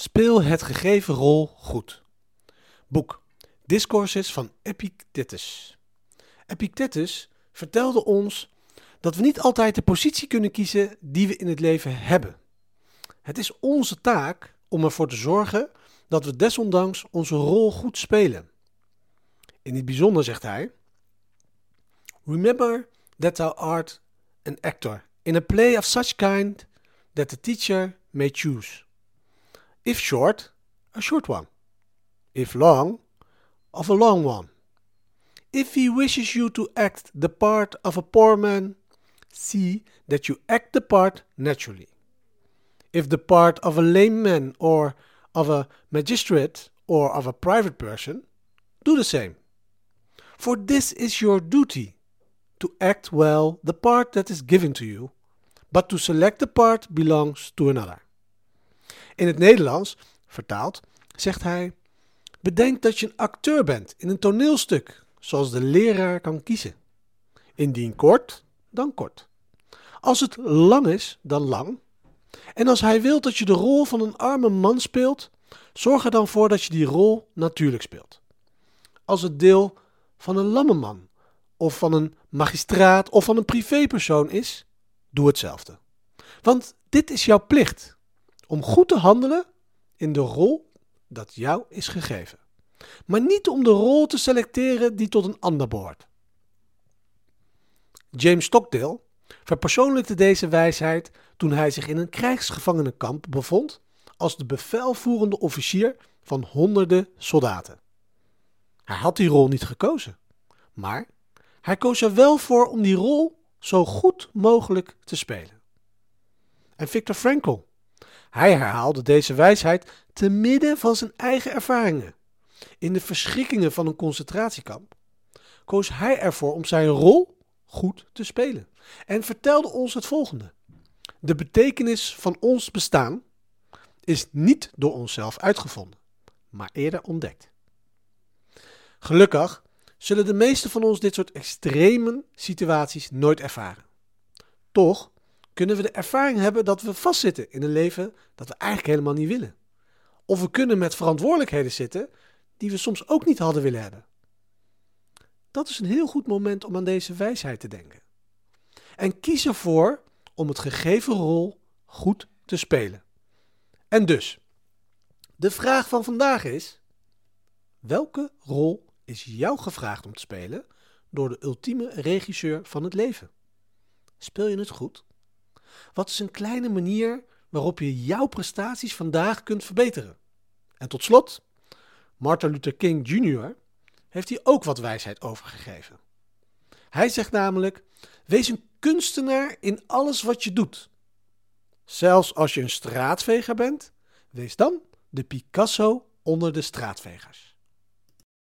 Speel het gegeven rol goed. Boek Discourses van Epictetus. Epictetus vertelde ons dat we niet altijd de positie kunnen kiezen die we in het leven hebben. Het is onze taak om ervoor te zorgen dat we desondanks onze rol goed spelen. In het bijzonder zegt hij: Remember that thou art an actor in a play of such kind that the teacher may choose. If short, a short one. If long, of a long one. If he wishes you to act the part of a poor man, see that you act the part naturally. If the part of a lame man or of a magistrate or of a private person, do the same. For this is your duty to act well the part that is given to you, but to select the part belongs to another. In het Nederlands, vertaald, zegt hij: Bedenk dat je een acteur bent in een toneelstuk, zoals de leraar kan kiezen. Indien kort, dan kort. Als het lang is, dan lang. En als hij wil dat je de rol van een arme man speelt, zorg er dan voor dat je die rol natuurlijk speelt. Als het deel van een lamme man, of van een magistraat, of van een privépersoon is, doe hetzelfde. Want dit is jouw plicht om goed te handelen in de rol dat jou is gegeven. Maar niet om de rol te selecteren die tot een ander behoort. James Stockdale verpersoonlijkte deze wijsheid toen hij zich in een krijgsgevangenenkamp bevond als de bevelvoerende officier van honderden soldaten. Hij had die rol niet gekozen, maar hij koos er wel voor om die rol zo goed mogelijk te spelen. En Viktor Frankl hij herhaalde deze wijsheid te midden van zijn eigen ervaringen. In de verschrikkingen van een concentratiekamp koos hij ervoor om zijn rol goed te spelen en vertelde ons het volgende. De betekenis van ons bestaan is niet door onszelf uitgevonden, maar eerder ontdekt. Gelukkig zullen de meesten van ons dit soort extreme situaties nooit ervaren. Toch kunnen we de ervaring hebben dat we vastzitten in een leven dat we eigenlijk helemaal niet willen. Of we kunnen met verantwoordelijkheden zitten die we soms ook niet hadden willen hebben. Dat is een heel goed moment om aan deze wijsheid te denken. En kies ervoor om het gegeven rol goed te spelen. En dus, de vraag van vandaag is: welke rol is jou gevraagd om te spelen door de ultieme regisseur van het leven? Speel je het goed? Wat is een kleine manier waarop je jouw prestaties vandaag kunt verbeteren? En tot slot, Martin Luther King Jr. heeft hier ook wat wijsheid over gegeven. Hij zegt namelijk: wees een kunstenaar in alles wat je doet. Zelfs als je een straatveger bent, wees dan de Picasso onder de straatvegers.